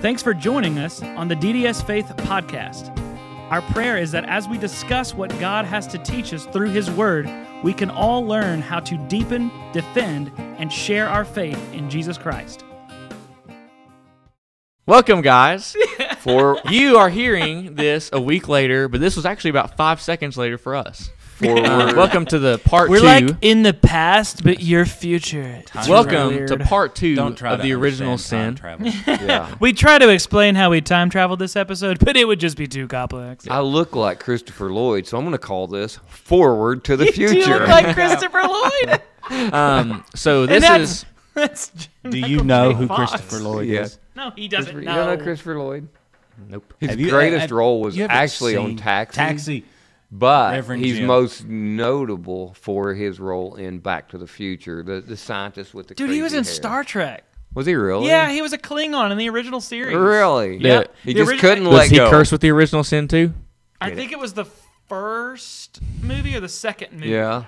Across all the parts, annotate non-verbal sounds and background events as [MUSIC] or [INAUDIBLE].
Thanks for joining us on the DDS Faith podcast. Our prayer is that as we discuss what God has to teach us through His Word, we can all learn how to deepen, defend, and share our faith in Jesus Christ. Welcome, guys. For you are hearing this a week later, but this was actually about five seconds later for us. Uh, welcome to the part We're two. like in the past, but your future. It's welcome weird. to part two Don't try of to the original understand sin. time travel. [LAUGHS] Yeah. [LAUGHS] We try to explain how we time traveled this episode, but it would just be too complex. I look like Christopher Lloyd, so I'm going to call this Forward to the [LAUGHS] Future. You look like Christopher Lloyd. Um, so this that's- is that's Do Michael you know J. who Fox. Christopher Lloyd Yeah. is? No, he doesn't Christopher- know. You don't know Christopher Lloyd? nope. His Have you- greatest have- role was you haven't actually on seen Taxi. Taxi. But Reverend he's Jim. most notable for his role in Back to the Future, the the scientist with the Dude, he was in hair. Star Trek. Was he really? Yeah, he was a Klingon in the original series. Really? Yeah. He The just origi- couldn't Was let he go. cursed with the original sin too? I think it was the first movie or the second movie. Yeah.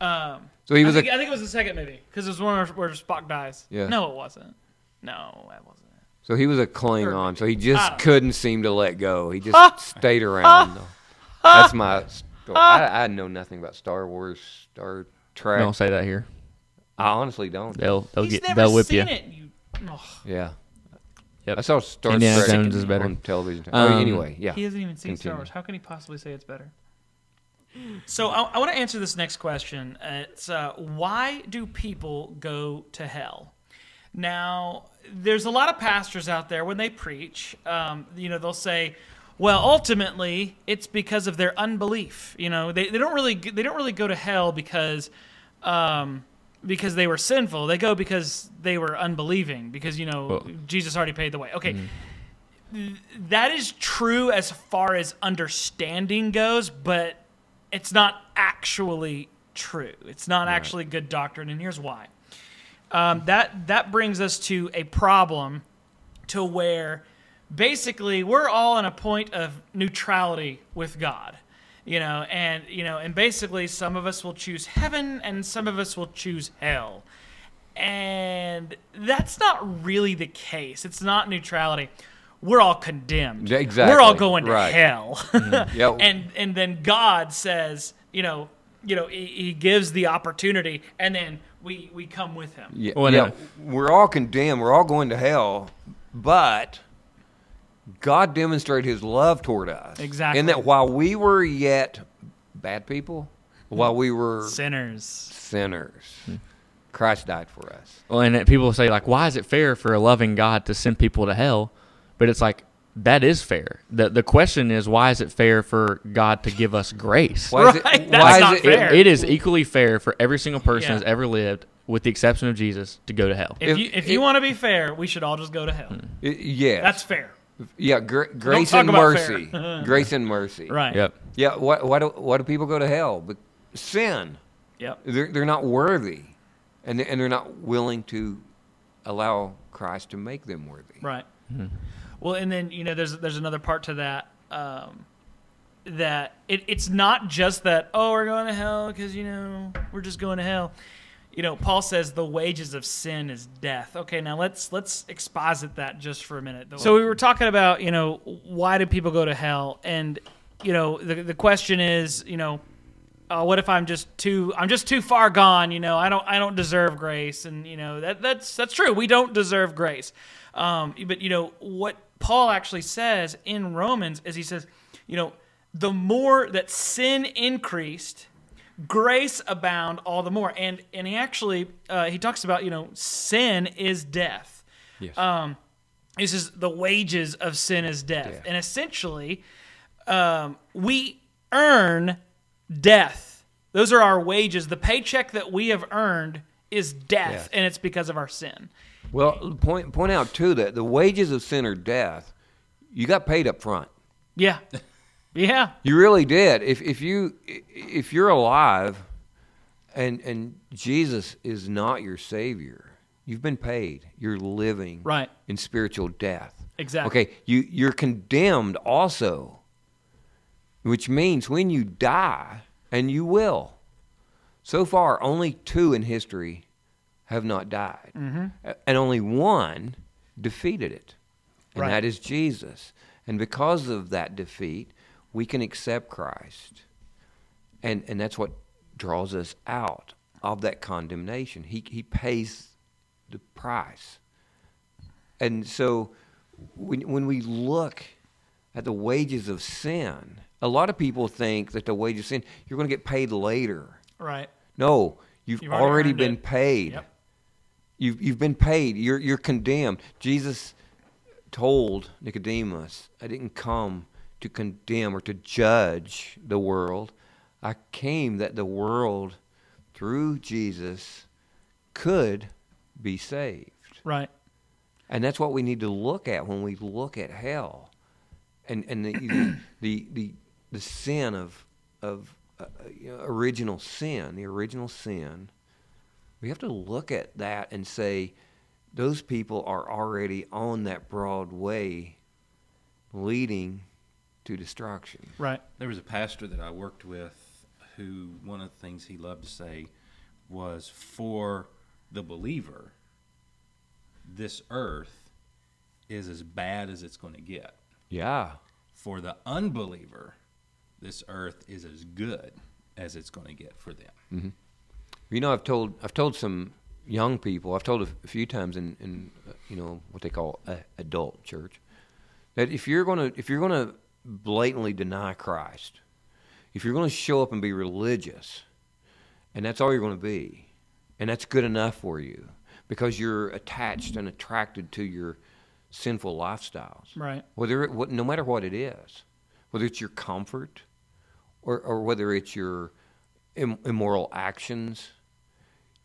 Um, So he was I think, a I think it was the second movie because it was one where, where Spock dies. Yeah. No, it wasn't. No, that wasn't it. so he was a Klingon. So he I just don't know. couldn't seem to let go. He just [LAUGHS] stayed around. That's [LAUGHS] my story. I, I know nothing about Star Wars, Star Trek. Don't say that here. I honestly don't. They'll they'll He's get never they'll whip seen you. it. You. Ugh. Yeah. Yep. I saw Star Indiana Trek Jones is better. on television. Um, oh, anyway, yeah. He hasn't even seen Star Wars. How can he possibly say it's better? So I, I want to answer this next question. It's uh, why do people go to hell? Now, there's a lot of pastors out there when they preach. Um, you know, they'll say, "Well, ultimately, it's because of their unbelief." You know, they, they don't really they don't really go to hell because um, because they were sinful. They go because they were unbelieving. Because you know, Well- Jesus already paid the way. Okay, that is true as far as understanding goes, but it's not actually true. It's not actually good doctrine, and here's why. Um, that that brings us to a problem to where basically we're all in a point of neutrality with God. You know, and you know, and basically some of us will choose heaven and some of us will choose hell. And that's not really the case. It's not neutrality. We're all condemned. Exactly. We're all going to Right. hell. Mm-hmm. [LAUGHS] Yeah. and and then God says, you know, you know, he, he gives the opportunity and then we we come with him. Yeah, Well, yeah, we're all condemned. We're all going to hell, but God demonstrated His love toward us. Exactly. In that while we were yet bad people, while we were Sinners. sinners, Christ died for us. Well, and people say like, why is it fair for a loving God to send people to hell? But it's like that is fair. the The question is, why is it fair for God to give us grace? Why is [LAUGHS] Right, it? that's Why not is it? It- fair. it is equally fair for every single person Yeah. that's ever lived, with the exception of Jesus, to go to hell. If, If- you if you want to be fair, we should all just go to hell. it- yes. That's fair. Yeah. Gr- grace and mercy. [LAUGHS] grace and mercy. Right. Yep. Yeah. Why, why do Why do people go to hell? But sin. Yep. They're they're not worthy, and they, and they're not willing to allow Christ to make them worthy. Right. Well, and then you know, there's there's another part to that. Um, that it, it's not just that oh we're going to hell because you know we're just going to hell. You know, Paul says the wages of sin is death. Okay, now let's let's exposit that just for a minute. So we were talking about you know why do people go to hell, and you know the the question is you know uh, what if I'm just too I'm just too far gone? You know, I don't I don't deserve grace, and you know that that's that's true. We don't deserve grace. Um, but you know what Paul actually says in Romans is he says, you know, the more that sin increased, grace abound all the more. And and he actually uh, he talks about you know sin is death. Yes. Um, he says the wages of sin is death, Death. and essentially, um, we earn death. Those are our wages. The paycheck that we have earned is death, Death. and it's because of our sin. Well, point point out too that the wages of sin are death. You got paid up front. Yeah, [LAUGHS] yeah, You really did. If if you if you're alive, and and Jesus is not your savior, you've been paid. You're living right, in spiritual death. exactly. Okay, you you're condemned also, which means when you die, and you will. So far, only two in history have not died, Mm-hmm. And only one defeated it. and Right. that is Jesus. And because of that defeat, we can accept Christ. And and that's what draws us out of that condemnation. He he pays the price. And so when when we look at the wages of sin, a lot of people think that the wages of sin you're going to get paid later. Right. No, you've, You've already already, been it. paid. Yep. You've you've been paid. You're you're condemned. Jesus told Nicodemus, "I didn't come to condemn or to judge the world. I came that the world, through Jesus, could be saved." Right. And that's what we need to look at when we look at hell, and and the [COUGHS] the the, the sin of of uh, you know, original sin, the original sin. We have to look at that and say, those people are already on that broad way, leading to destruction. Right. There was a pastor that I worked with who one of the things he loved to say was for the believer, this earth is as bad as it's going to get. Yeah, For the unbeliever, this earth is as good as it's going to get for them. You know, I've told I've told some young people. I've told a, a few times in, in uh, you know what they call a, adult church that if you're gonna if you're gonna blatantly deny Christ, if you're gonna show up and be religious, and that's all you're gonna be, and that's good enough for you because you're attached and attracted to your sinful lifestyles, Right. whether it, what, no matter what it is, whether it's your comfort or, or whether it's your Im- immoral actions,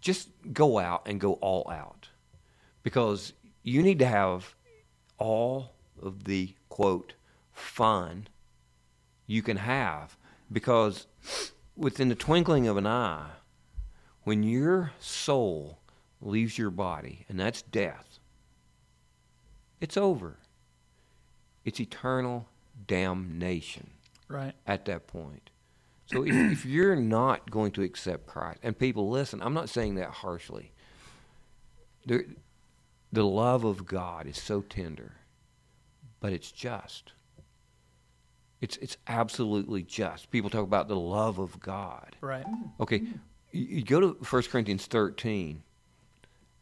just go out and go all out. Because you need to have all of the quote fun you can have because within the twinkling of an eye when your soul leaves your body and that's death it's over it's eternal damnation Right. at that point. So if, if you're not going to accept Christ, and people listen, I'm not saying that harshly. There, the love of God is so tender, but it's just. It's it's absolutely just. People talk about the love of God. Right. Okay, you, go to 1 Corinthians 13,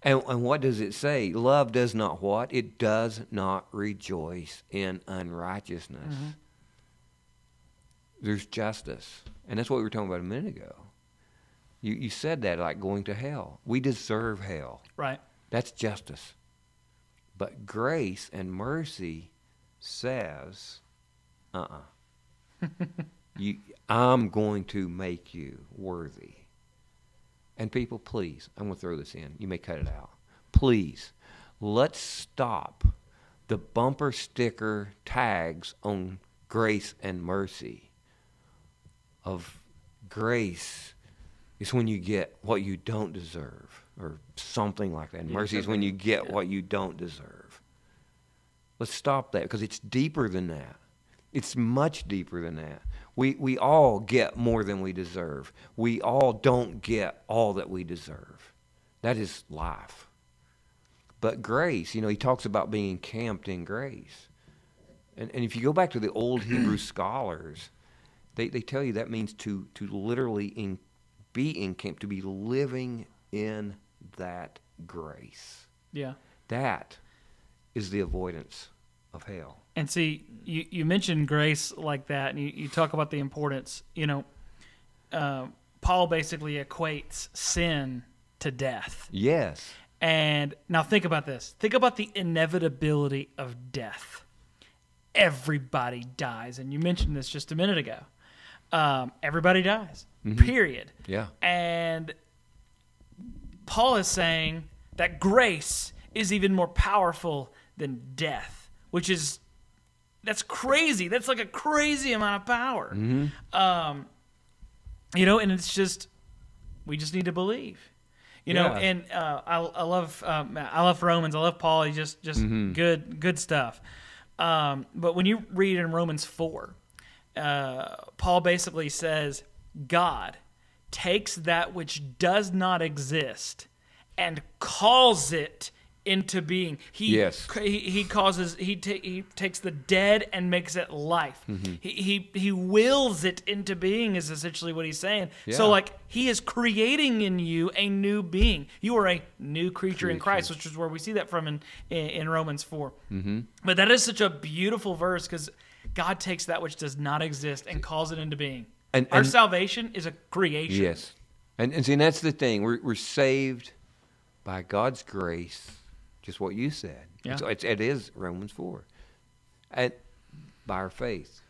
and, and what does it say? Love does not what? It does not rejoice in unrighteousness. Mm-hmm. There's justice. And that's what we were talking about a minute ago. You, you said that like going to hell. We deserve hell. Right. That's justice. But grace and mercy says, uh uh [LAUGHS] you, I'm going to make you worthy. And people, please, I'm going to throw this in. You may cut it out. Please, let's stop the bumper sticker tags on grace and mercy. Of grace is when you get what you don't deserve, or something like that. And mercy is when you get what you don't deserve. Let's stop that because it's deeper than that. It's much deeper than that. We, we all get more than we deserve. We all don't get all that we deserve. That is life. But grace, you know, he talks about being encamped in grace. And, and if you go back to the old [CLEARS THROAT] Hebrew scholars, they, they tell you that means to, to literally in, be encamped, to be living in that grace. Yeah. That is the avoidance of hell. And see, you, you mentioned grace like that, and you, you talk about the importance. You know, uh, Paul basically equates sin to death. Yes. And now think about this. Think about the inevitability of death. Everybody dies, and you mentioned this just a minute ago. Um, everybody dies. Period. Yeah. And Paul is saying that grace is even more powerful than death, which is that's crazy. That's like a crazy amount of power. Um, you know, and it's just we just need to believe. You know, and uh, I, I love um, I love Romans. I love Paul. He's just just good good stuff. Um, but when you read in Romans four, uh, Paul basically says God takes that which does not exist and calls it into being. He Yes. he, he causes he ta- he takes the dead and makes it life. Mm-hmm. He, he he wills it into being is essentially what he's saying. Yeah. So like he is creating in you a new being. You are a new creature in Christ, which is where we see that from in in, in Romans 4 Mm-hmm. But that is such a beautiful verse because God takes that which does not exist and calls it into being. And- Our and- salvation is a creation. Yes. And, and see, and that's the thing. We're, we're saved by God's grace, just what you said. Yeah. So it's, it is Romans 4. And by our faith.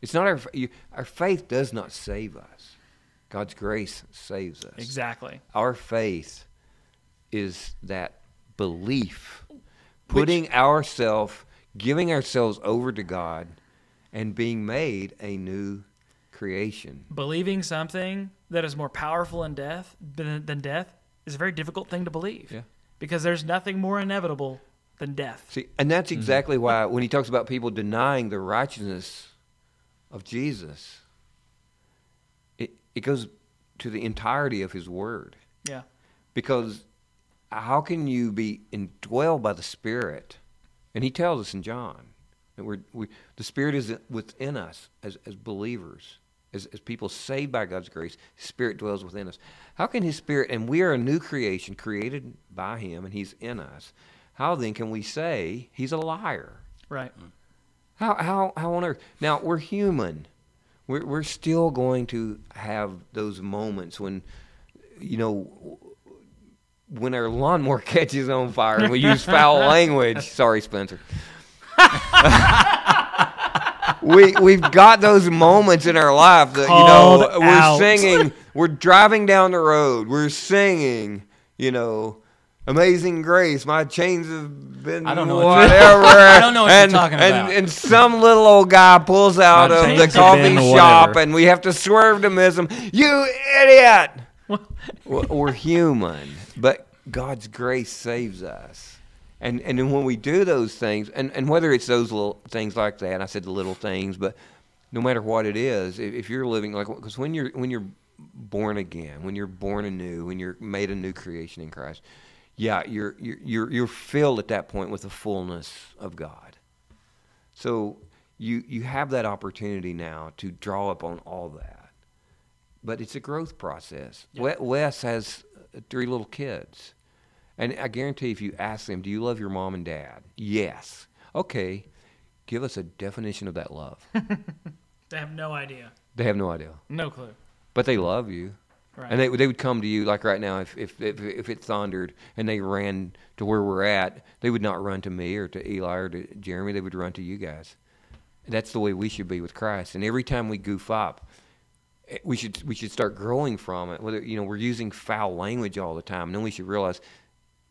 It's not our, you, our faith does not save us. God's grace saves us. Exactly. Our faith is that belief, putting ourselves, giving ourselves over to God, and being made a new creation. Believing something that is more powerful in death than, than death is a very difficult thing to believe. Yeah. Because there's nothing more inevitable than death. See, and that's mm-hmm. exactly why when he talks about people denying the righteousness of Jesus, it, it goes to the entirety of his word. Yeah. Because how can you be indwelled by the Spirit? And he tells us in John that we're, we, the Spirit is within us as, as believers, as, as people saved by God's grace. Spirit dwells within us. How can His Spirit, and we are a new creation created by Him, and He's in us, how then can we say He's a liar? Right. How, how, how on earth? Now, we're human. We're, we're still going to have those moments when, you know, when our lawnmower [LAUGHS] catches on fire and we use foul [LAUGHS] language. Sorry, Spencer. [LAUGHS] we we've got those moments in our life that you know we're out. singing, we're driving down the road, we're singing, you know, Amazing Grace. My chains have been I don't know what whatever. you're- [LAUGHS] I don't know what you're and, talking and, about. And some little old guy pulls out My of the chains have coffee been shop, whatever. and we have to swerve to miss him. You idiot! [LAUGHS] Well, we're human, but God's grace saves us. And and then when we do those things, and, and whether it's those little things like that, I said the little things, but no matter what it is, if, if you're living like because when you're when you're born again, when you're born anew, when you're made a new creation in Christ, yeah, you're you're you're, filled at that point with the fullness of God. So you you have that opportunity now to draw up on all that, but it's a growth process. We- Wes has three little kids, and I guarantee if you ask them, "Do you love your mom and dad?" Yes. Okay, give us a definition of that love. [LAUGHS] They have no idea. they have no idea, No clue. but they love you. Right. And they they would come to you like right now if, if if if it thundered and they ran to where we're at, they would not run to me or to Eli or to Jeremy. They would run to you guys. That's the way we should be with Christ. And every time we goof up, eh, we should we should start growing from it. Whether you know we're using foul language all the time, and then we should realize,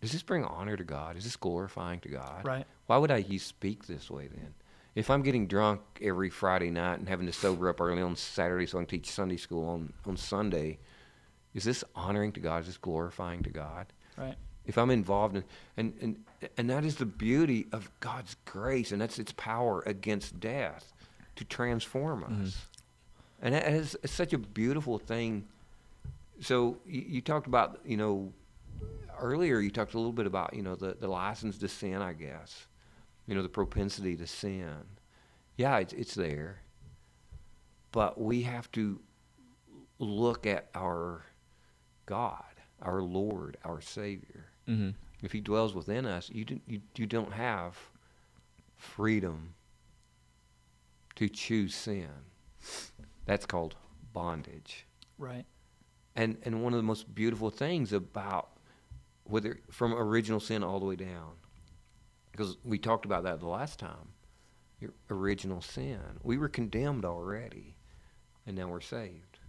does this bring honor to God? Is this glorifying to God? Right. Why would I speak this way then? If I'm getting drunk every Friday night and having to sober up early on Saturday so I can teach Sunday school on, on Sunday, is this honoring to God? Is this glorifying to God? right. If I'm involved in and, and and that is the beauty of God's grace and that's its power against death to transform us. Mm-hmm. And that is it's such a beautiful thing. So you, you talked about, you know, earlier you talked a little bit about, you know, the, the license to sin, I guess. You know, the propensity to sin. Yeah, it's it's there. But we have to look at our God, our Lord, our Savior. Mm-hmm. If He dwells within us, you, do, you, you don't have freedom to choose sin. That's called bondage. Right. And, and one of the most beautiful things about whether from original sin all the way down, because we talked about that the last time, your original sin. We were condemned already, and now we're saved.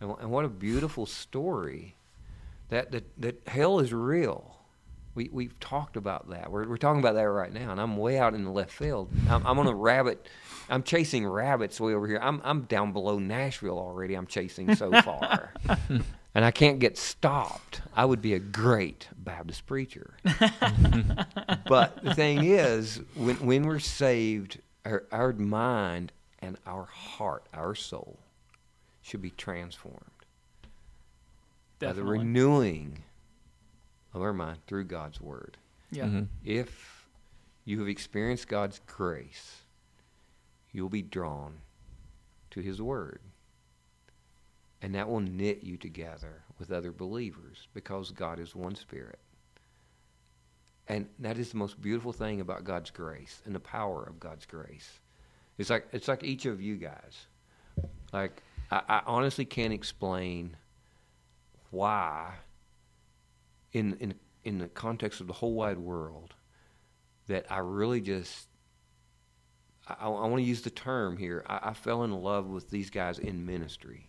And, and what a beautiful story that, that, that hell is real. We, we've talked about that. We're, we're talking about that right now, and I'm way out in the left field. I'm, I'm on a rabbit. I'm chasing rabbits way over here. I'm, I'm down below Nashville already. I'm chasing so far. [LAUGHS] and I can't get stopped. I would be a great Baptist preacher. [LAUGHS] but the thing is, when, when we're saved, our, our mind and our heart, our soul, should be transformed by the renewing of our mind through God's word. Yeah. Mhm. If you have experienced God's grace, you'll be drawn to his word. And that will knit you together with other believers because God is one spirit. And that is the most beautiful thing about God's grace and the power of God's grace. It's like it's like each of you guys. Like I, I honestly can't explain why in in in the context of the whole wide world that I really just I, I want to use the term here. I, I fell in love with these guys in ministry.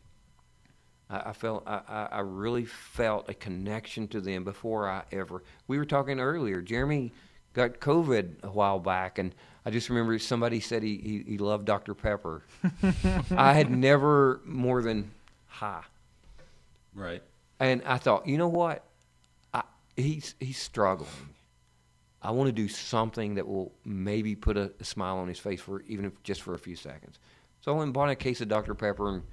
I, I felt I, I I really felt a connection to them before I ever. We were talking earlier. Jeremy got COVID a while back, and I just remember somebody said he he, he loved Dr Pepper. [LAUGHS] I had never more than hi, Right. and I thought, you know what, I, he's he's struggling. I want to do something that will maybe put a, a smile on his face for even if just for a few seconds. So I went and bought a case of Dr Pepper and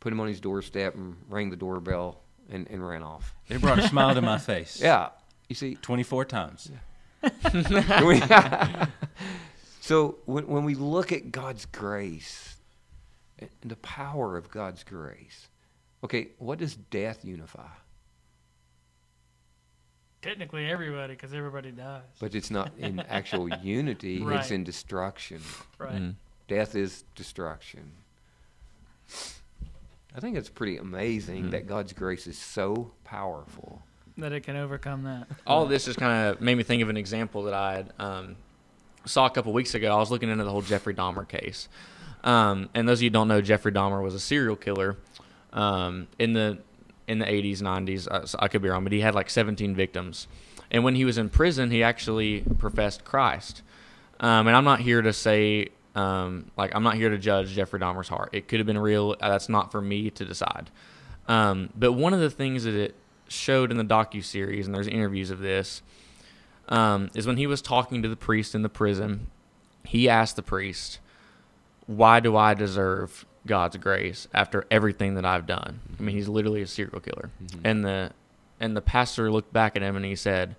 put him on his doorstep and rang the doorbell and, and ran off. It brought a smile to my [LAUGHS] face. Yeah, you see, 24 times. we- [LAUGHS] so when, when we look at God's grace and the power of God's grace, okay, what does death unify? Technically, everybody, because everybody dies. But it's not in actual [LAUGHS] unity, it's in destruction. right. Mhm. Death is destruction. I think it's pretty amazing that God's grace is so powerful. That it can overcome that. all this just kind of made me think of an example that I had, um, saw a couple weeks ago. I was looking into the whole Jeffrey Dahmer case, um, and those of you who don't know, Jeffrey Dahmer was a serial killer um, in the in the 80s, 90s. Uh, so I could be wrong, but he had like 17 victims. And when he was in prison, he actually professed Christ. Um, and I'm not here to say, um, like, I'm not here to judge Jeffrey Dahmer's heart. It could have been real. Uh, That's not for me to decide. Um, but one of the things that it showed in the docu series, and there's interviews of this, um, is when he was talking to the priest in the prison. He asked the priest, "Why do I deserve God's grace after everything that I've done?" I mean, he's literally a serial killer, and the and the pastor looked back at him and he said,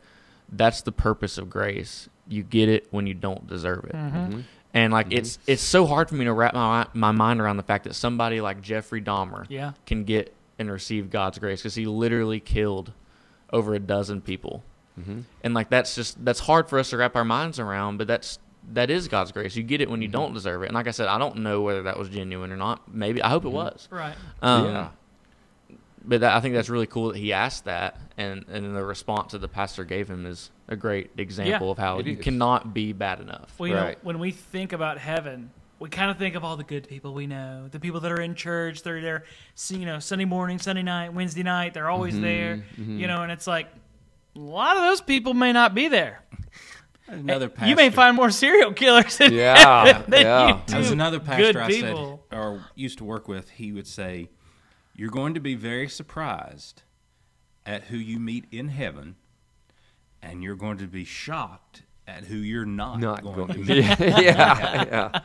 "That's the purpose of grace. You get it when you don't deserve it." Mm-hmm. And like it's it's so hard for me to wrap my my mind around the fact that somebody like Jeffrey Dahmer Yeah. can get and receive God's grace because he literally killed over a dozen people. Mhm. And like that's just that's hard for us to wrap our minds around, but that's that is God's grace. You get it when you don't deserve it. And like I said, I don't know whether that was genuine or not. Maybe I hope it was. Right. Um, Yeah. But that, I think that's really cool that he asked that, and and the response that the pastor gave him is a great example of how you is. cannot be bad enough. Well, you know, Right. when we think about heaven, we kind of think of all the good people we know, the people that are in church. They're there, you know, Sunday morning, Sunday night, Wednesday night. They're always mm-hmm, there, mm-hmm. you know, and it's like a lot of those people may not be there. [LAUGHS] Another pastor. You may find more serial killers in Yeah, heaven than yeah. you do There was another good pastor I people. said or used to work with. He would say, "You're going to be very surprised at who you meet in heaven, and you're going to be shocked at who you're not, not going, going to to meet." [LAUGHS] yeah, yeah, yeah.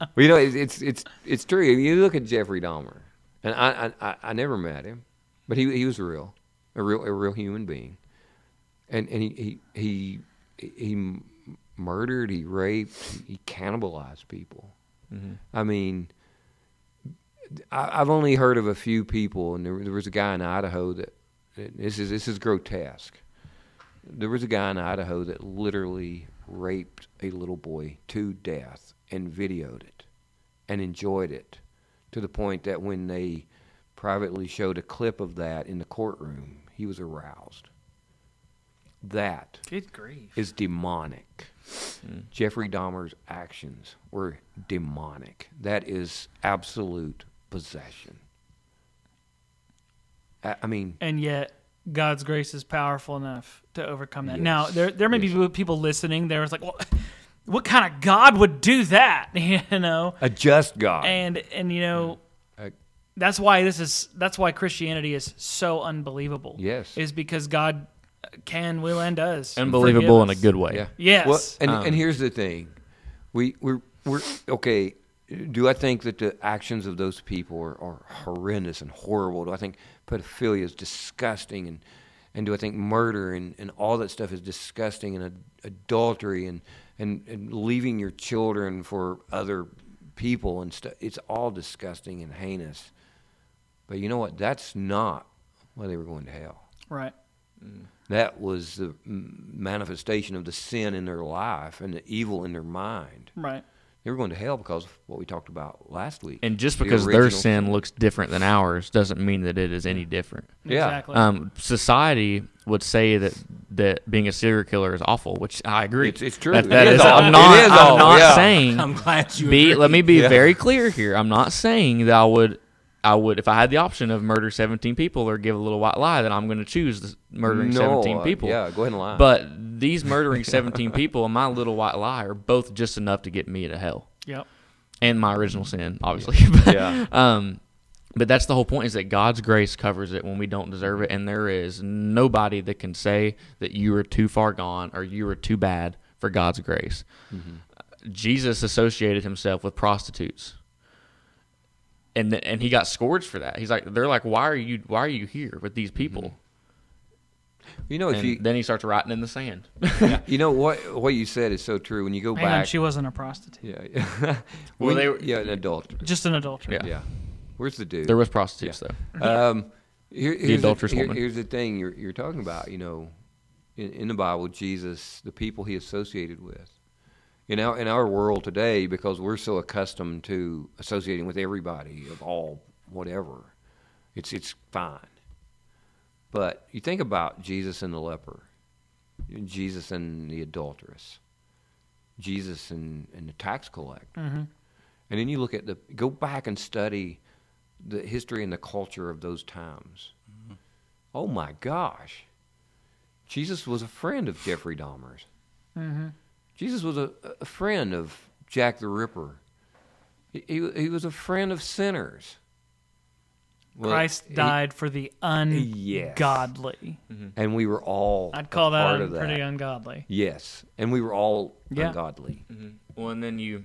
Well, you know, it's, it's it's it's true. You look at Jeffrey Dahmer, and I I, I- I never met him, but he he was real, a real a real human being, and and he he he, he murdered, he raped, he cannibalized people. Mm-hmm. I mean, I, I've only heard of a few people, and there, there was a guy in Idaho that this is this is grotesque. There was a guy in Idaho that literally raped a little boy to death and videoed it and enjoyed it to the point that when they privately showed a clip of that in the courtroom, he was aroused. That is demonic. Hmm. Jeffrey Dahmer's actions were demonic. That is absolute possession. I, I mean, and yet God's grace is powerful enough to overcome that. Yes. Now, there there may Yes. be people listening. There's like, well, what kind of God would do that? [LAUGHS] You know, a just God. and and you know, that's why this is that's why Christianity is so unbelievable. Yes. is because God can, will, and does Unbelievable in a good way. Yeah. Yes. Well, and, Um, and here's the thing, we we're we're okay. Do I think that the actions of those people are, are horrendous and horrible? Do I think pedophilia is disgusting and and do I think murder and, and all that stuff is disgusting and ad- adultery and, and, and leaving your children for other people and stuff. It's all disgusting and heinous. But you know what? That's not why they were going to hell. Right. Mm. That was the manifestation of the sin in their life and the evil in their mind. Right. They were going to hell because of what we talked about last week. And just The because their original sin looks different than ours doesn't mean that it is any different. Yeah. Exactly. Um, society would say that that being a serial killer is awful, which I agree. It's- it's true. That, It that is is- I'm not. It is I'm not yeah. saying. [LAUGHS] I'm glad you be. agree. Let me be Yeah. very clear here. I'm not saying that I would. I would, if I had the option of murder 17 people or give a little white lie, then I'm going to choose the murdering No, 17 uh, people. yeah, go ahead and lie. But these murdering 17 people and my little white lie are both just enough to get me to hell Yep. and my original sin, obviously. [LAUGHS] But, Yeah. Um, but that's the whole point is that God's grace covers it when we don't deserve it, and there is nobody that can say that you are too far gone or you are too bad for God's grace. Mm-hmm. Jesus associated himself with prostitutes, and th- and he got scourged for that. He's like, they're like, why are you why are you here with these people? you know, if And you then he starts writing in the sand. [LAUGHS] you know what what you said is so true. When you go Hang on, back, she wasn't a prostitute. yeah, yeah. [LAUGHS] Well, they were- yeah, an adult. Just an adulterer. Yeah. Yeah, where's the dude? there was prostitutes though. Um, here, here's, adulterous the, here- here's the thing you're, you're talking about. You know, in, in the Bible, Jesus, the people he associated with. You know, in our world today, because we're so accustomed to associating with everybody of all whatever, it's it's fine. But you think about Jesus and the leper, Jesus and the adulteress, Jesus and, and the tax collector. Mm-hmm. And then you look at the go back and study the history and the culture of those times. Oh my gosh. Jesus was a friend of Jeffrey Dahmer's. Mm-hmm. Jesus was a, a friend of Jack the Ripper. He, he, he was a friend of sinners. Well, Christ he- died for the Yes. ungodly. Mm-hmm. and we were all I'd call a that, part of that. pretty ungodly. yes, and we were all Yeah. ungodly. Mm-hmm. Well, and then you,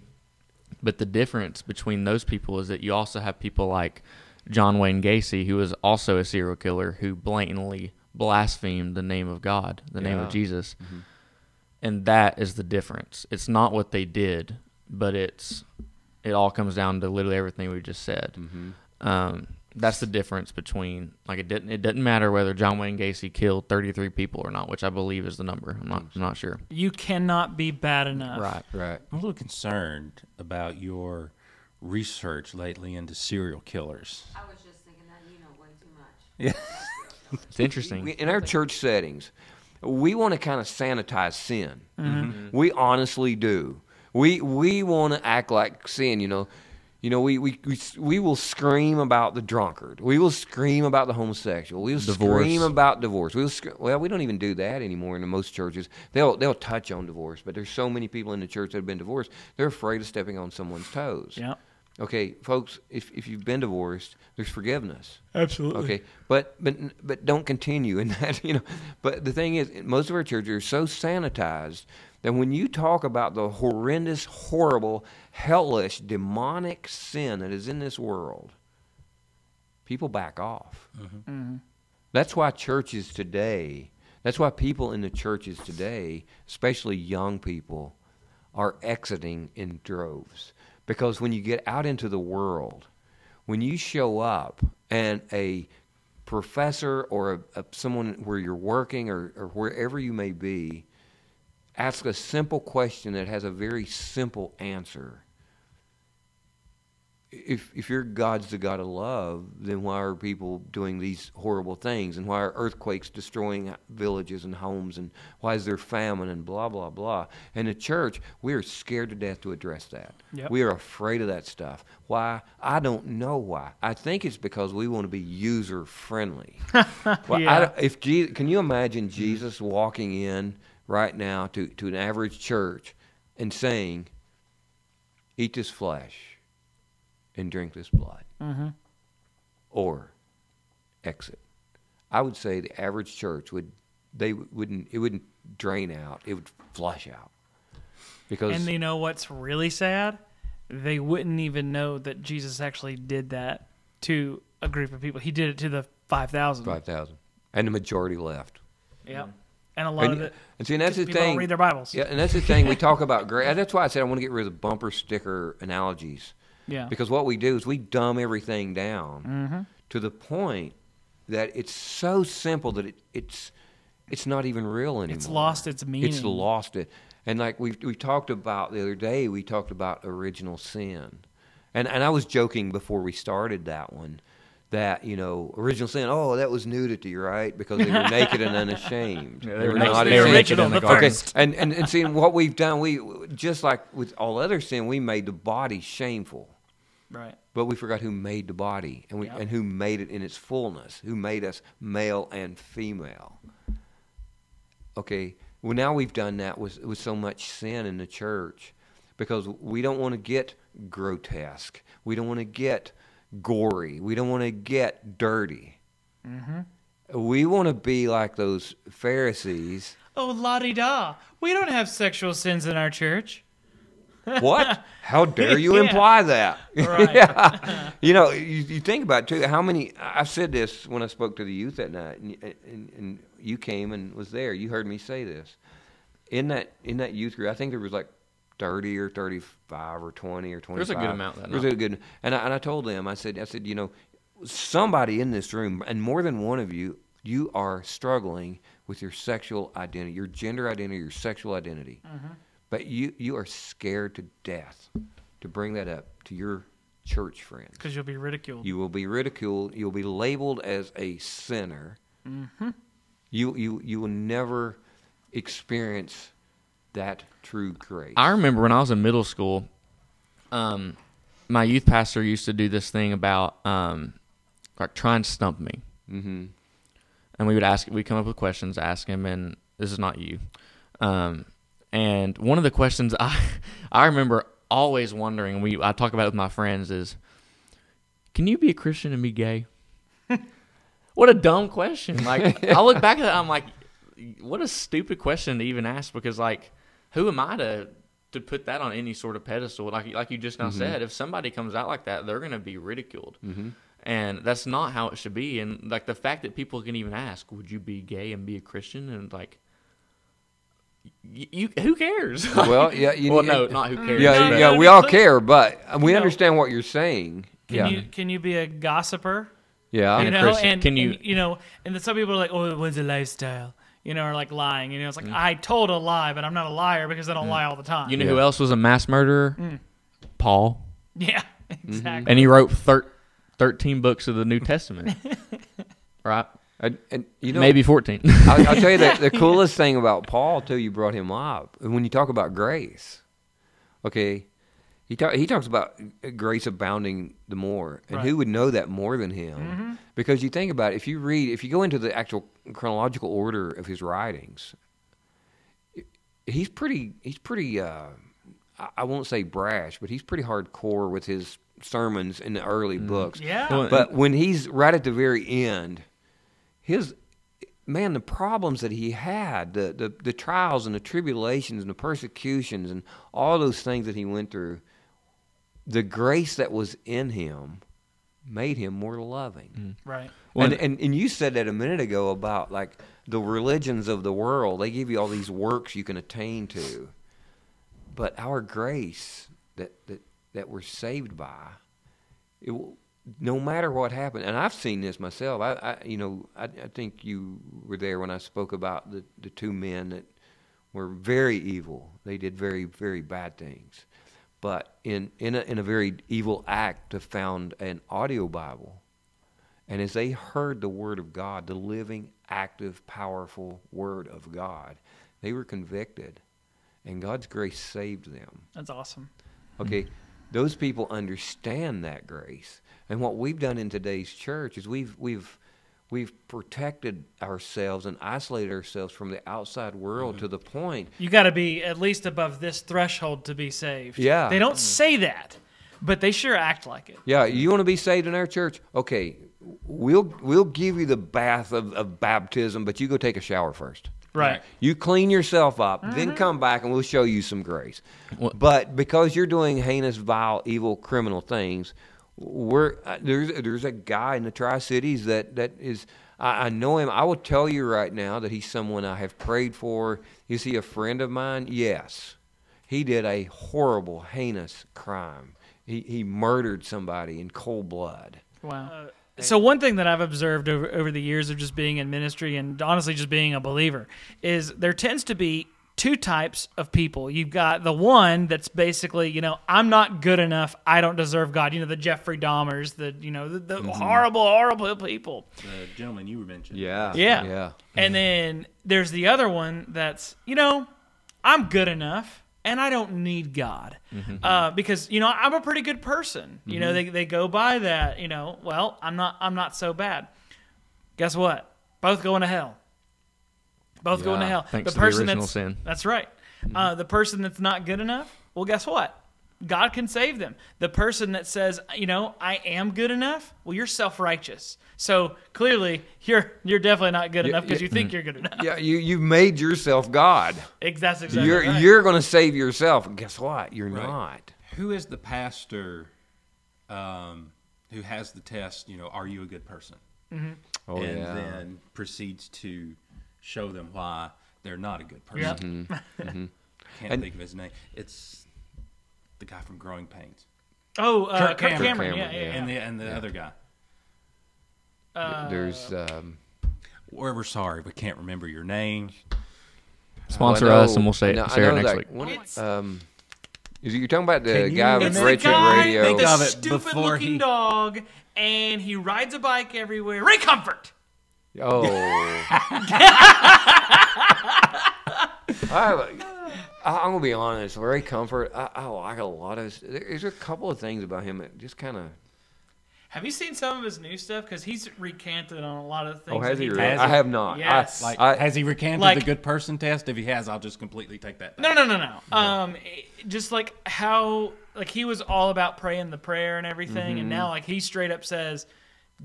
but the difference between those people is that you also have people like John Wayne Gacy, who was also a serial killer, who blatantly blasphemed the name of God, the name of Jesus, mm-hmm. And that is the difference. It's not what they did, but it's it all comes down to literally everything we just said. Um, that's the difference between like it didn't it doesn't matter whether John Wayne Gacy killed 33 people or not, which I believe is the number. I'm not I'm not sure. You cannot be bad enough. Right. Right. I'm a little concerned about your research lately into serial killers. I was just thinking that you know way too much. Yeah. [LAUGHS] It's interesting. In our church settings, we want to kind of sanitize sin. Mm-hmm. We honestly do. We we want to act like sin. You know, you know. We, we we we will scream about the drunkard. We will scream about the homosexual. We will Divorce. scream about divorce. We'll sc- well, we don't even do that anymore in most churches. They'll they'll touch on divorce, but there's so many people in the church that have been divorced. They're afraid of stepping on someone's toes. Yeah. Okay, folks, if if you've been divorced, there's forgiveness. Absolutely. Okay, but but but don't continue in [LAUGHS] that. You know, but the thing is, most of our churches are so sanitized that when you talk about the horrendous, horrible, hellish, demonic sin that is in this world, people back off. Mm-hmm. Mm-hmm. That's why churches today. That's why people in the churches today, especially young people, are exiting in droves. Because when you get out into the world, when you show up and a professor or a, a, someone where you're working or, or wherever you may be ask a simple question that has a very simple answer. If, if your God's the God of love, then why are people doing these horrible things? And why are earthquakes destroying villages and homes? And why is there famine and blah, blah, blah? And the church, we are scared to death to address that. Yep. We are afraid of that stuff. Why? I don't know why. I think it's because we want to be user friendly. [LAUGHS] well, Yeah. I if Je- can you imagine Jesus walking in right now to, to an average church and saying, "Eat this flesh and drink this blood," Mm-hmm. or exit? I would say the average church would they wouldn't it wouldn't drain out; it would flush out because And you know what's really sad? They wouldn't even know that Jesus actually did that to a group of people. He did it to the 5,000. five thousand. and the majority left. Yeah. And a lot And, of it. and see, and that's the people thing. don't read their Bibles. Yeah, and that's the thing we talk about. Great. That's why I said I want to get rid of the bumper sticker analogies Yeah. because what we do is we dumb everything down Mm-hmm. to the point that it's so simple that it, it's it's not even real anymore. It's lost its meaning. It's lost it. And like we we talked about the other day, we talked about original sin, and and I was joking before we started that one. That you know, original sin. Oh, that was nudity, right? Because they were [LAUGHS] naked and unashamed. Yeah, they were naked- not they were naked in the Okay, and and and seeing what we've done, we just like with all other sin, we made the body shameful, Right. but we forgot who made the body and we Yep. and who made it in its fullness, who made us male and female. Okay, well now we've done that with with so much sin in the church, because we don't want to get grotesque, we don't want to get gory, we don't want to get dirty. Mm-hmm. We want to be like those Pharisees. Oh, la di da. We don't have sexual sins in our church. What? How dare you [LAUGHS] Yeah. imply that? [LAUGHS] Right. [LAUGHS] yeah. You know, you, you think about it too. How many? I've said this when I spoke to the youth that night, and, and, and you came and was there. You heard me say this. In that in that youth group, I think there was like thirty or thirty-five or twenty or twenty. was a good amount that night. a good, and I, and I told them, I said, I said, you know, somebody in this room, and more than one of you, you are struggling with your sexual identity, your gender identity, your sexual identity. Mm-hmm. But you, you are scared to death to bring that up to your church friends. Because you'll be ridiculed. You will be ridiculed. You'll be labeled as a sinner. You, you, you will never experience that true grace. I remember when I was in middle school, um, my youth pastor used to do this thing about um, like try and stump me, mm-hmm. and we would ask, we come up with questions, ask him, and this is not you. Um, and one of the questions [LAUGHS] I I remember always wondering, we I talk about it with my friends is, can you be a Christian and be gay? [LAUGHS] what a dumb question! Like I look back at it, I'm like, what a stupid question to even ask because like, who am I to to put that on any sort of pedestal? Like like you just now mm-hmm. said, if somebody comes out like that, they're gonna be ridiculed. Mm-hmm. And that's not how it should be. And like the fact that people can even ask, "Would you be gay and be a Christian?" and like, you, you who cares? [LAUGHS] Well, yeah, you- well, no, not who mm. cares. Yeah, but- yeah, we all care, but [LAUGHS] we No. understand what you're saying. Can yeah, you can you be a gossiper? yeah. you And know, and Can you- and, you know, and then some people are like, "Oh, it was a lifestyle," you know, or like lying. You know, it's like mm. I told a lie, but I'm not a liar because I don't mm. lie all the time. You know Yeah. who else was a mass murderer? Paul, yeah, [LAUGHS] Mm-hmm. exactly. and he wrote thir- thirteen books of the New Testament. right? And, and you know, Maybe fourteen. [LAUGHS] I'll, I'll tell you the, the [LAUGHS] coolest thing about Paul too. You brought him up when you talk about grace. Okay, he talk, he talks about uh, grace abounding the more, and Right. who would know that more than him? Mm-hmm. Because you think about it, if you read, if you go into the actual chronological order of his writings, he's pretty he's pretty. Uh, I- I won't say brash, but he's pretty hardcore with his sermons in the early mm-hmm. books. yeah, Well, But when he's right at the very end, his man, the problems that he had, the, the, the trials and the tribulations and the persecutions and all those things that he went through, the grace that was in him made him more loving. Mm. right. Well, and, and and you said that a minute ago about like the religions of the world. They give you all these works you can attain to, but our grace that that that we're saved by, it will, no matter what happened. And I've seen this myself. I, I you know I, I think you were there when I spoke about the the two men that were very evil. They did very very bad things, but in in a, in a very evil act, to found an audio Bible. And as they heard the word of God, the living, active, powerful word of God, they were convicted. And God's grace saved them. That's awesome. Okay? Those people understand that grace. And what we've done in today's church is we've we've we've protected ourselves and isolated ourselves from the outside world to the point You got to be at least above this threshold to be saved. Yeah. They don't say that, but they sure act like it. Yeah, you want to be saved in our church? Okay, we'll we'll give you the bath of, of baptism, but you go take a shower first. Right. You clean yourself up, then Mm-hmm. come back and we'll show you some grace. What- But because you're doing heinous, vile, evil, criminal things, we're uh, there's there's a guy in the Tri Cities that that is I, I know him. I will tell you right now that he's someone I have prayed for. Is he a friend of mine? Yes. He did a horrible, heinous crime. He, he murdered somebody in cold blood. Wow. So one thing that I've observed over, over the years of just being in ministry and honestly just being a believer is there tends to be two types of people. You've got the one that's basically, you know, I'm not good enough. I don't deserve God. You know, the Jeffrey Dahmers, the you know, the, the mm-hmm. horrible, horrible people. The gentleman you were mentioning. Yeah. Yeah. Yeah. And then there's the other one that's, you know, I'm good enough and I don't need God. Mm-hmm. Uh, because, you know, I'm a pretty good person. You know, mm-hmm. they, they go by that, you know, well, I'm not I'm not so bad. Guess what? Both going to hell. Both going to hell. thanks to the original that's sin. That's right. Uh, the person that's not good enough, well, guess what? God can save them. The person that says, you know, I am good enough, well, you're self righteous. So clearly, you're you're definitely not good Yeah, enough because yeah. you think you're good enough. Yeah, you you made yourself God. Ex- That's exactly you're right. you're going to save yourself. And guess what? You're Right. not. Who is the pastor um, who has the test, you know, are you a good person? Oh and yeah. then proceeds to show them why they're not a good person. Yep. [LAUGHS] Can't And- think of his name. It's the guy from Growing Pains. Oh, uh, Kirk Kirk Cameron. Cameron. Kirk Yeah, yeah, yeah. And the and the other guy. Uh, There's um, We're, we're sorry, we can't remember your name. Sponsor well, I us, and we'll say I it, know- I say it next that week. one- um, is it, you're talking about the Can you guy with it's the Rachel guy, Radio? Think of it stupid before looking he- dog, and he rides a bike everywhere. Ray Comfort. Oh. [LAUGHS] I, I, I'm gonna be honest. Ray Comfort, I, I like a lot of. There's a couple of things about him that just kind of. Have you seen some of his new stuff? Because he's recanted on a lot of things. Oh, has that he really? Has I have not. Yes. I, Like, I, has he recanted like- the good person test? If he has, I'll just completely take that. No, back. no, no, no. Um, it- just like how like he was all about praying the prayer and everything, Mm-hmm. and now like he straight up says,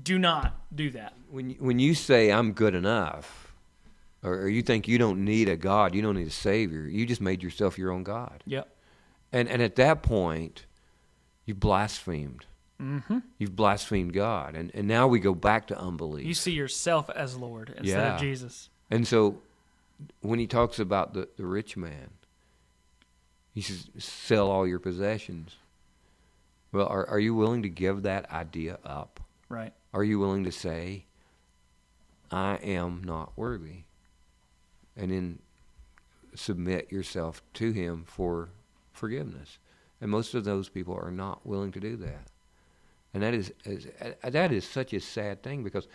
"Do not do that." when you, when you say I'm good enough, or, or you think you don't need a God, you don't need a Savior, you just made yourself your own God. Yep. And and at that point, you blasphemed. Mm-hmm. You've blasphemed God, and and now we go back to unbelief. You see yourself as Lord instead Yeah. of Jesus. And so when he talks about the, the rich man, he says, sell all your possessions. Well, are, are you willing to give that idea up? Right. Are you willing to say, I am not worthy? And then submit yourself to him for forgiveness. And most of those people are not willing to do that. And that is, is uh, that is such a sad thing because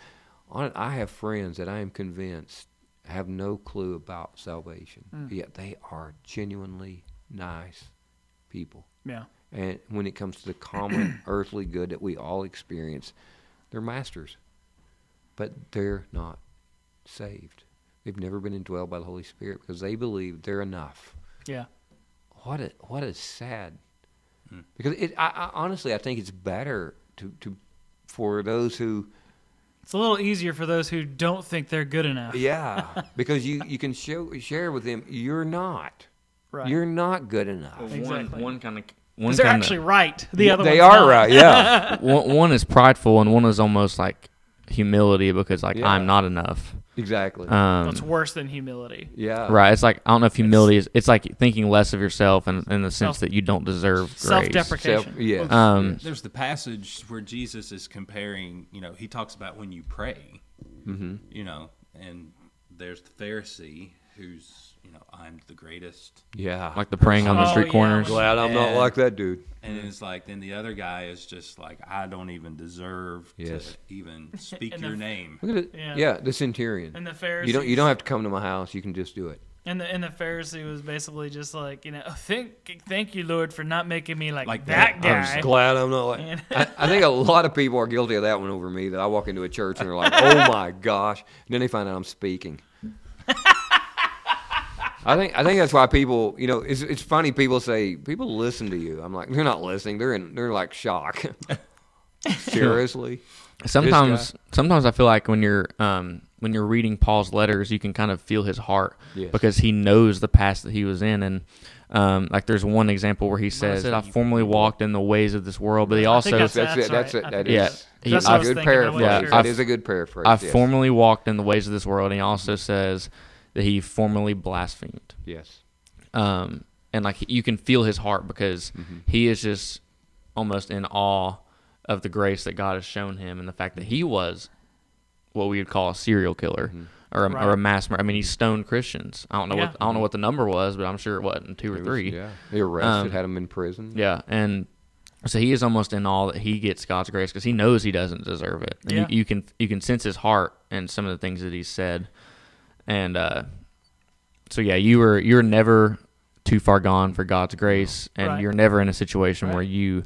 on, I have friends that I am convinced have no clue about salvation, yet they are genuinely nice people. Yeah. And when it comes to the common [CLEARS THROAT] earthly good that we all experience, they're masters. But they're not saved. They've never been indwelled by the Holy Spirit because they believe they're enough. Yeah. What a what a sad. Hmm. Because it, I, I honestly I think it's better to, to for those who It's a little easier for those who don't think they're good enough. yeah [LAUGHS] because you, you can show share with them you're not Right. you're not good enough. Well, Exactly. One, one kind of one Because they're kind actually right. The Yeah, other they one's are not. right yeah [LAUGHS] one, one is prideful and one is almost like humility because like Yeah. I'm not enough. exactly Um, That's worse than humility. yeah right. It's like I don't know if humility is. It's like thinking less of yourself and in the sense Self- that you don't deserve grace. Self-deprecation. Self- yeah. Um, There's the passage where Jesus is comparing, you know, he talks about when you pray, mm-hmm. you know, and there's the Pharisee who's, you know, I'm the greatest. yeah like the praying on the Oh, street yeah, corners. when- glad I'm not And- like that dude And it's like, then the other guy is just like, I don't even deserve Yes. to even [LAUGHS] speak And your the- name. Look at it. Yeah. Yeah, the centurion. And the Pharisees. You don't you don't have to come to my house. You can just do it. And the and the Pharisee was basically just like, you know, "Oh, thank thank you, Lord, for not making me like, Like that, that. I'm guy. just glad I'm not like. And- I, I think a lot of people are guilty of that one over me. That I walk into a church and they're like, "Oh my gosh!" And then they find out I'm speaking. [LAUGHS] I think I think that's why people, you know, it's it's funny. People say people listen to you. I'm like, they're not listening. They're in they're like shock. [LAUGHS] [LAUGHS] Seriously. Sometimes, sometimes I feel like when you're um, when you're reading Paul's letters, you can kind of feel his heart Yes. because he knows the past that he was in, and um, like there's one example where he says, "I formerly walked in the ways of this world," but he I also think That's, That's that's, it. That's right. it. I That Yeah. He- That's a what I was good thinking. I wasn't paraphrase. sure. That is a good paraphrase. I yes. formerly walked in the ways of this world," and he also says that he formerly blasphemed. Yes. um, and like you can feel his heart because Mm-hmm. he is just almost in awe of the grace that God has shown him and the fact that he was what we would call a serial killer Mm-hmm. or, a, or a mass murderer. I mean, he stoned Christians. I don't know Yeah. what I don't know what the number was, but I'm sure it wasn't two or It was- three. yeah. They arrested, Um, had him in prison. Yeah, and so he is almost in awe that he gets God's grace because he knows he doesn't deserve it. And Yeah. you, you can you can sense his heart and some of the things that he said, and uh, so yeah, you were you're never too far gone for God's grace, and Right. you're never in a situation where you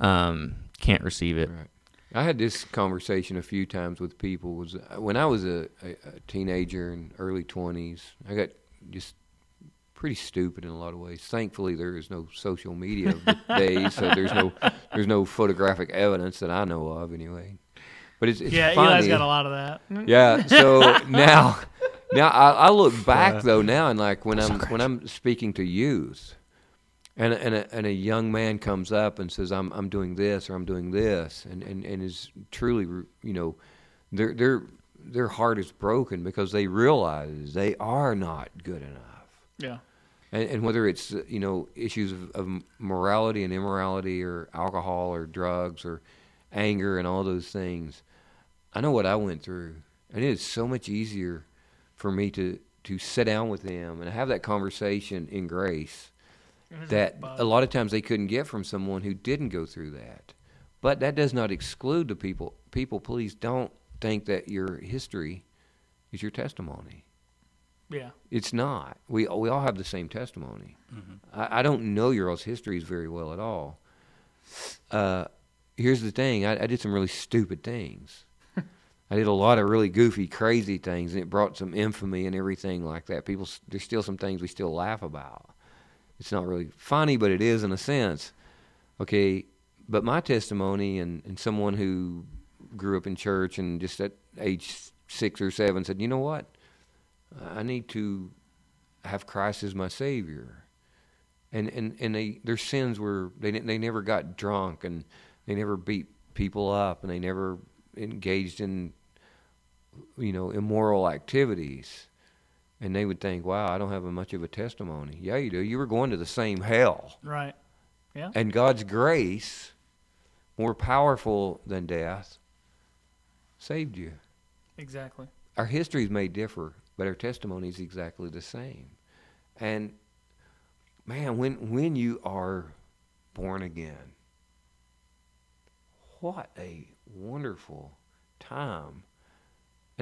um, can't receive it. Right. I had this conversation a few times with people. Was uh, when I was a, a, a teenager in early twenties. I got just pretty stupid in a lot of ways. Thankfully, there is no social media [LAUGHS] days, so there's no there's no photographic evidence that I know of, anyway. But it's, it's yeah, funny. Eli's got a lot of that. Yeah. So [LAUGHS] now, now I, I look [LAUGHS] back though now and like when I'm when I'm speaking to youth, and and a, and a young man comes up and says I'm I'm doing this or I'm doing this and and and is truly you know, their their their heart is broken because they realize they are not good enough. Yeah. And, and whether it's you know issues of, of morality and immorality or alcohol or drugs or anger and all those things, I know what I went through, and it is so much easier for me to to sit down with them and have that conversation in grace that a lot of times they couldn't get from someone who didn't go through that. But that does not exclude the people. People, please don't think that your history is your testimony. Yeah. It's not. We we all have the same testimony. I, I don't know your all's histories very well at all. Uh, here's the thing: I, I did some really stupid things. I did a lot of really goofy, crazy things, and it brought some infamy and everything like that. People, there's still some things we still laugh about. It's not really funny, but it is in a sense. Okay, but my testimony and, and someone who grew up in church and just at age six or seven said, you know what? I need to have Christ as my Savior. And and and they their sins were they they never got drunk and they never beat people up and they never engaged in you know immoral activities. And they would think, "Wow, I don't have a much of a testimony." Yeah, you do. You were going to the same hell. Right. Yeah. And God's grace, more powerful than death, saved you Exactly. our histories may differ, but our testimony is exactly the same. And man, when when you are born again, what a wonderful time.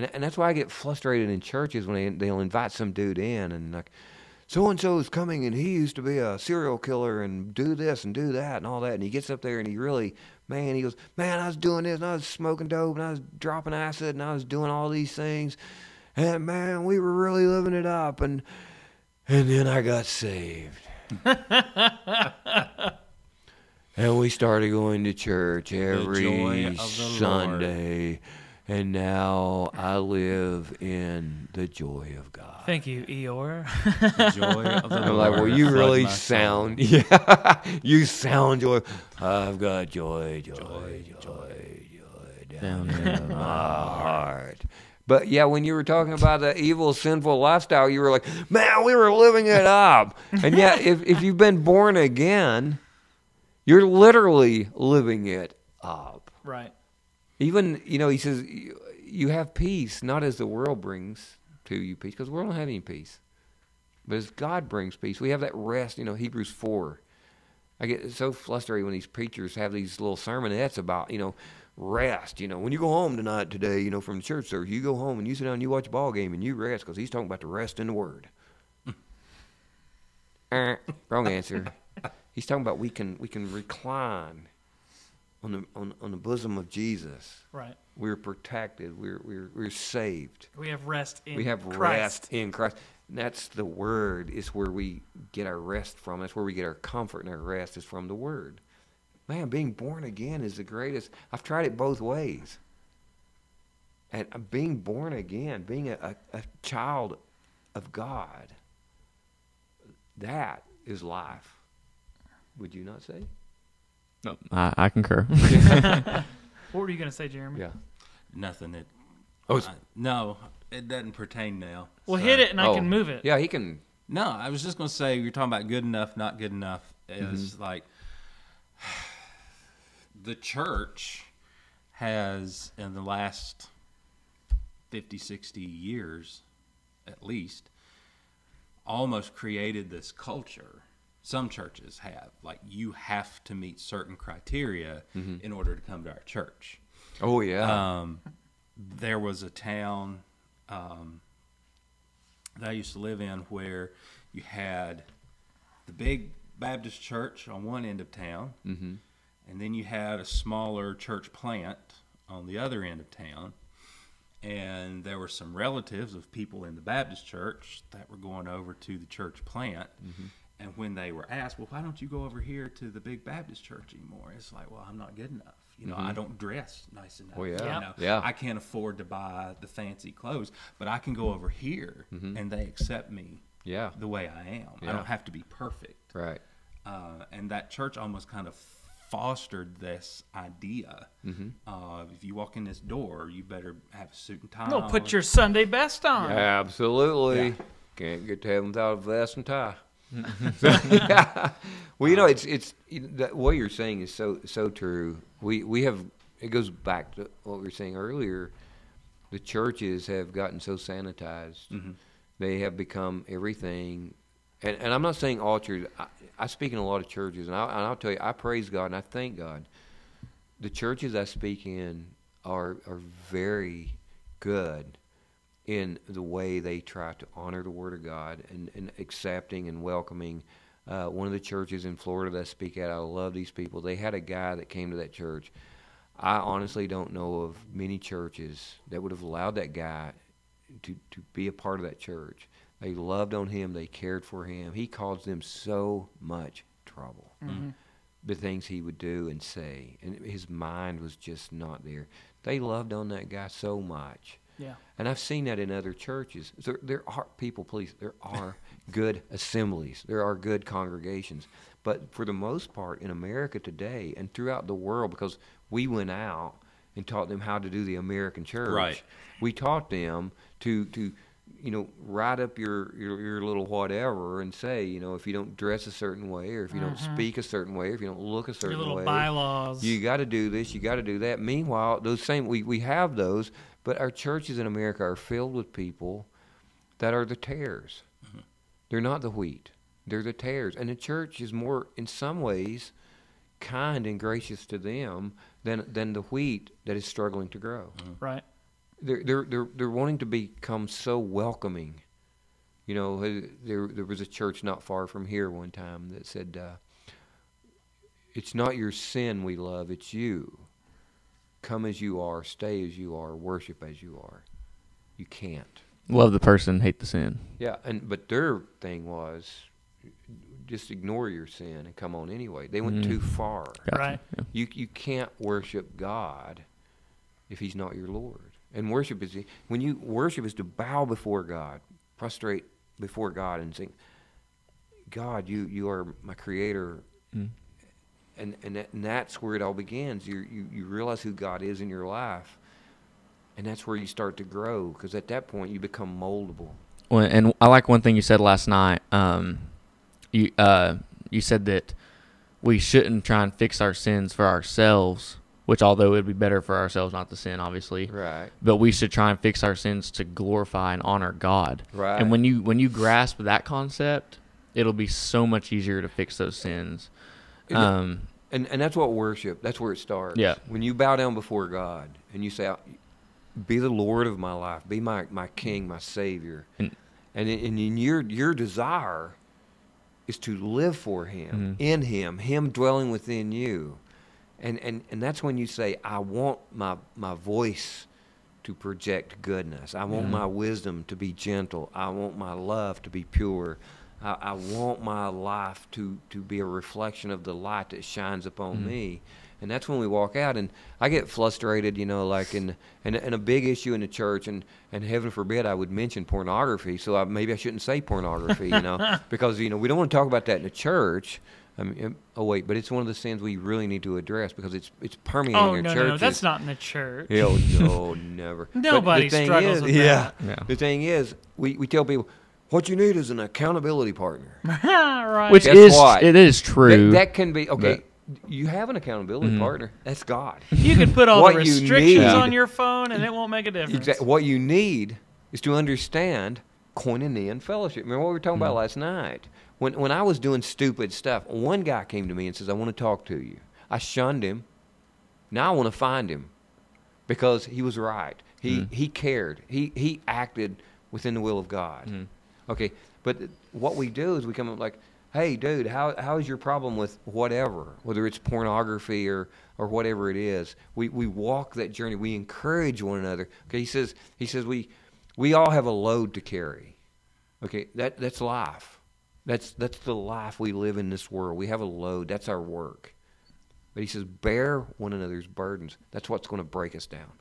And and that's why I get frustrated in churches when they they'll invite some dude in and like so and so is coming and he used to be a serial killer and do this and do that and all that. And he gets up there and he really man he goes man I was doing this and I was smoking dope and I was dropping acid and I was doing all these things. And man we were really living it up and and then I got saved. [LAUGHS] And we started going to church every joy of the Sunday and now I live in the joy of God Thank you, Eeyore. The joy of the [LAUGHS] I'm like, well, you really my soul. sound, [LAUGHS] yeah, you sound joy. I've got joy, joy, joy, joy, down Down in my heart. But yeah, when you were talking about the evil, sinful lifestyle, you were like, man, we were living it up. And yet, if, if you've been born again, you're literally living it up. right. Even, you know, he says, you, have peace, not as the world brings to you peace, because the world don't have any peace. But as God brings peace, we have that rest. You know, Hebrews 4. I get so frustrated when these preachers have these little sermonettes about, you know, rest. You know, when you go home tonight, today, you know, from the church service, you go home and you sit down and you watch a ball game and you rest because he's talking about the rest in the Word. [LAUGHS] Eh, wrong answer. He's talking about we can we can recline on the on, on the bosom of Jesus. Right. We're protected. We're we're we're saved. We have rest in we have Christ. rest in Christ. And that's the word. Is where we get our rest from. That's where we get our comfort and our rest is from the word. Man, being born again is the greatest. I've tried it both ways. and uh, being born again, being a, a, a child of God, that is life. Would you not say? No, I, I concur. [LAUGHS] [LAUGHS] What were you gonna say, Jeremy? Yeah. Nothing It. Oh, it's- I- no, it doesn't pertain now. Well, So- hit it and I Oh, can move it. Yeah, he can. No, I was just going to say you're talking about good enough, not good enough. Is Mm-hmm. like [SIGHS] the church has in the last 50, 60 years, at least, almost created this culture. Some churches have like you have to meet certain criteria in order to come to our church. Oh yeah. Um, there was a town um, that I used to live in where you had the big Baptist church on one end of town, mm-hmm. and then you had a smaller church plant on the other end of town. And there were some relatives of people in the Baptist church that were going over to the church plant. And when they were asked, well, why don't you go over here to the big Baptist church anymore? It's like, well, I'm not good enough. You know, I don't dress nice enough. Well, yeah. Yeah. You know, Yeah. I can't afford to buy the fancy clothes, but I can go over here and they accept me Yeah. the way I am. Yeah. I don't have to be perfect. Right. Uh, and that church almost kind of fostered this idea. Uh, if you walk in this door, you better have a suit and tie. No, on. put your Sunday best on. Absolutely. Yeah. Can't get to heaven without a vest and tie. Yeah. [LAUGHS] Well, you know, it's it's you know, that, what you're saying is so so true. We we have it goes back to what we were saying earlier. The churches have gotten so sanitized. Mhm. They have become everything. And, and I'm not saying all churches. I, I speak in a lot of churches, and, I, and I'll tell you, I praise God and I thank God. The churches I speak in are are very good in the way they try to honor the Word of God and, and accepting and welcoming. Uh, one of the churches in Florida that I speak at, I love these people. They had a guy that came to that church. I honestly don't know of many churches that would have allowed that guy to, to be a part of that church. They loved on him, they cared for him. He caused them so much trouble. The things he would do and say, and his mind was just not there. They loved on that guy so much. Yeah. And I've seen that in other churches. There, there are people, please. There are [LAUGHS] good assemblies. There are good congregations. But for the most part, in America today and throughout the world, because we went out and taught them how to do the American church. Right. We taught them to to you know write up your, your your little whatever and say you know if you don't dress a certain way or if you don't mm-hmm. speak a certain way or if you don't look a certain Your little way bylaws. you got to do this, you got to do that. Meanwhile, those same we, we have those, but our churches in America are filled with people that are the tares. They're not the wheat. They're the tares. And the church is more in some ways kind and gracious to them than than the wheat that is struggling to grow. right. They're they're they're, they're wanting to become so welcoming. You know, uh, there there was a church not far from here one time that said, uh, "It's not your sin we love; it's you. Come as you are, stay as you are, worship as you are. You can't." Love the person, hate the sin. Yeah, and but their thing was just ignore your sin and come on anyway. They went Mhm. too far. Gotcha. Right. Yeah. You you can't worship God if He's not your Lord. And worship is when you worship is to bow before God, prostrate before God, and sing, God, you you are my Creator. Mm. And and, that, and that's where it all begins. You, you you realize who God is in your life, and that's where you start to grow. Because at that point, you become moldable. Well, and I like one thing you said last night. Um, you uh, you said that we shouldn't try and fix our sins for ourselves, which although it would be better for ourselves not to sin, obviously. Right. But we should try and fix our sins to glorify and honor God. Right. And when you when you grasp that concept, it'll be so much easier to fix those sins. Um, And and that's what worship. That's where it starts. Yeah. When you bow down before God and you say, "Be the Lord of my life. Be my my King, my Savior," And- and in, and in your your desire is to live for Him, Mhm. in Him, Him dwelling within you, and and and that's when you say, "I want my my voice." To project goodness. I want Mhm. my wisdom to be gentle. I want my love to be pure. I, I want my life to, to be a reflection of the light that shines upon mm. me. And that's when we walk out. And I get frustrated, you know, like in and, and a big issue in the church. And, and heaven forbid I would mention pornography. So I, maybe I shouldn't say pornography, you know, [LAUGHS] because, you know, we don't want to talk about that in the church. I mean, oh, wait, but it's one of the sins we really need to address because it's it's permeating Oh our no, churches. no, no, that's not in the church. Hell no, [LAUGHS] never. Nobody struggles is- with yeah. that. Yeah. The thing is, we, we tell people, what you need is an accountability partner. [LAUGHS] right. Which Guess is what? it is true. That, that can be okay. You have an accountability mm-hmm. partner. That's God. [LAUGHS] you can put all what the you restrictions need- on your phone, and it won't make a difference. Exactly. What you need is to understand koinonia and fellowship. Remember what we were talking about mm-hmm. last night? When when I was doing stupid stuff, one guy came to me and says, "I want to talk to you." I shunned him. Now I want to find him because he was right. He mm-hmm. he cared. He he acted within the will of God. Okay, but what we do is we come up like, "Hey, dude, how how is your problem with whatever, whether it's pornography or or whatever it is?" We we walk that journey. We encourage one another. Okay, he says he says we we all have a load to carry. Okay, that that's life. That's that's the life we live in this world. We have a load. That's our work. But he says, bear one another's burdens. That's what's going to break us down.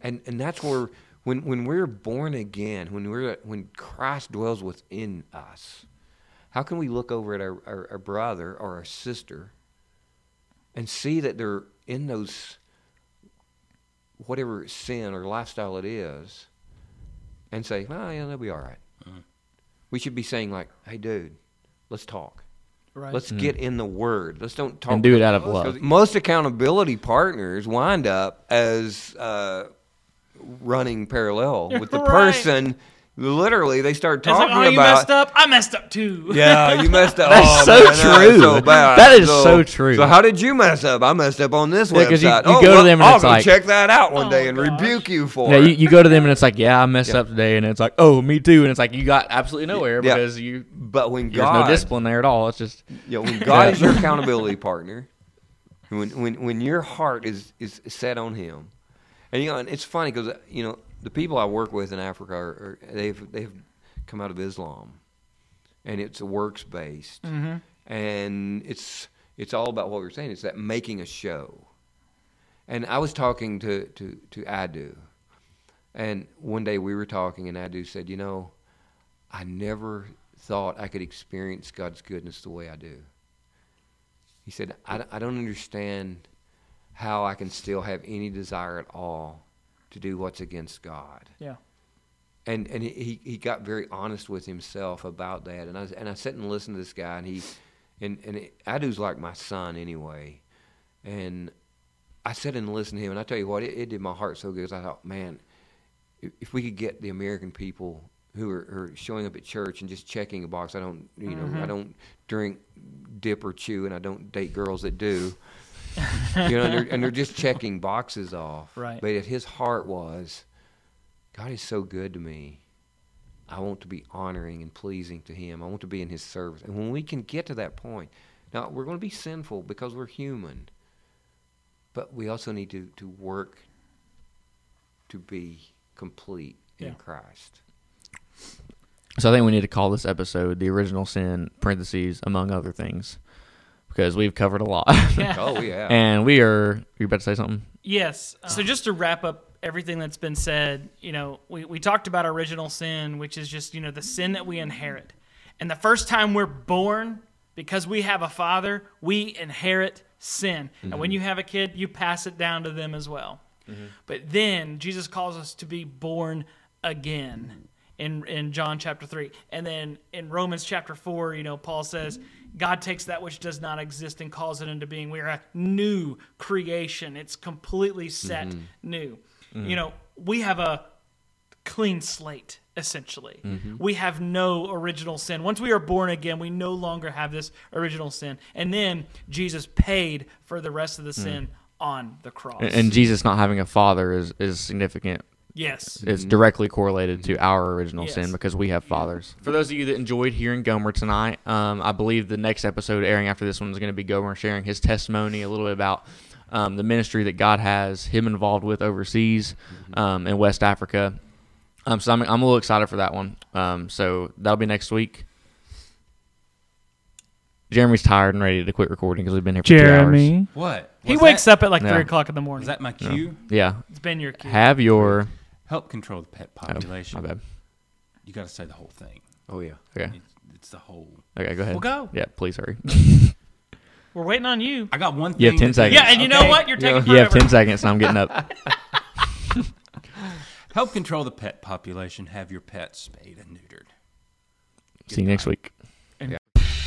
And and that's where when when we're born again, when we're when Christ dwells within us, how can we look over at our, our, our brother or our sister and see that they're in those whatever sin or lifestyle it is and say, well, yeah, they'll be all right. We should be saying like, hey, dude, let's talk. right. Let's get in the word. Let's don't talk And do it out of love. 'Cause Most accountability partners wind up as uh, running parallel [LAUGHS] with the Right. person. Literally, they start It's talking like, oh, you about. messed up. I messed up too. [LAUGHS] Yeah, you messed [LAUGHS] up. That's oh, so man, that is true. so bad. That is so true. So how did you mess up? I messed up on this Yeah, 'cause you- website. you oh, go to them and I'll it's like- check that out one Oh day and gosh. rebuke you for yeah, it. you, you go to them and it's like, yeah, I messed Yeah. up today, and it's like, oh, me too, and it's like you got absolutely nowhere Yeah. because you but when God, there's no discipline there at all. It's just You know, when God is your accountability partner, when when when your heart is is set on Him, and you know, and it's funny because you know the people I work with in Africa are, are they've they've come out of Islam, and it's works based, Mm-hmm. and it's it's all about what we are saying. It's that making a show, and I was talking to to to Adu, and one day we were talking, and Adu said, you know, I never thought I could experience God's goodness the way I do. He said, "I, I don't understand how I can still have any desire at all to do what's against God. Yeah. And and he, he got very honest with himself about that. And I and I sat and listened to this guy, and he and and it, Adu's like my son anyway. And I sat and listened to him, and I tell you what, it, it did my heart so good. 'cause I thought, man, if, if we could get the American people who are, are showing up at church and just checking a box, I don't, you know, I mm-hmm. don't drink, dip or chew, and I don't date girls that do. You know, and they're, and they're just checking boxes off. Right. But if his heart was, God is so good to me. I want to be honoring and pleasing to Him. I want to be in His service. And when we can get to that point, now we're going to be sinful because we're human, but we also need to, to work to be complete in Yeah. Christ. So I think we need to call this episode "The Original Sin" (parentheses among other things) because we've covered a lot, Yeah. [LAUGHS] Oh, yeah. and we are. You about to say something? Yes. So uh-huh. just to wrap up everything that's been said, you know, we, we talked about original sin, which is just, you know, the sin that we inherit. And the first time we're born, because we have a father, we inherit sin. And when mm-hmm. you have a kid, you pass it down to them as well. Mm-hmm. But then Jesus calls us to be born again in in John chapter 3. And then in Romans chapter 4, you know, Paul says, God takes that which does not exist and calls it into being. We are a new creation. It's completely set mm-hmm. new. Mm-hmm. You know, we have a clean slate essentially. Mm-hmm. We have no original sin. Once we are born again, we no longer have this original sin. And then Jesus paid for the rest of the mm. sin on the cross. And, and Jesus not having a father is is significant. Yes. It's directly correlated to our original Yes. sin because we have fathers. For those of you that enjoyed hearing Gomer tonight, um, I believe the next episode airing after this one is going to be Gomer sharing his testimony a little bit about um, the ministry that God has him involved with overseas um, in West Africa. Um, so I'm I'm a little excited for that one. Um, so that'll be next week. Jeremy's tired and ready to quit recording because we've been here for two hours. Jeremy. What? He wakes that, up at like Yeah. three o'clock in the morning. Was that my cue? Yeah, it's been your cue. have your. Help control the pet Oh, population. my bad. You got to say the whole thing. Oh yeah. Okay, It's, it's the whole. okay, go ahead. Well, go. Yeah, please hurry. [LAUGHS] We're waiting on you. I got one thing. You have 10 seconds. Yeah, and you know what? You're taking you have ten seconds, and I'm getting up. [LAUGHS] Help control the pet population. Have your pets spayed and neutered. See you next week.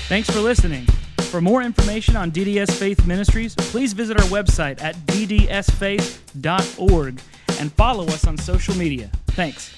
Thanks for listening. For more information on DDS Faith Ministries, please visit our website at ddsfaith.org and follow us on social media. Thanks.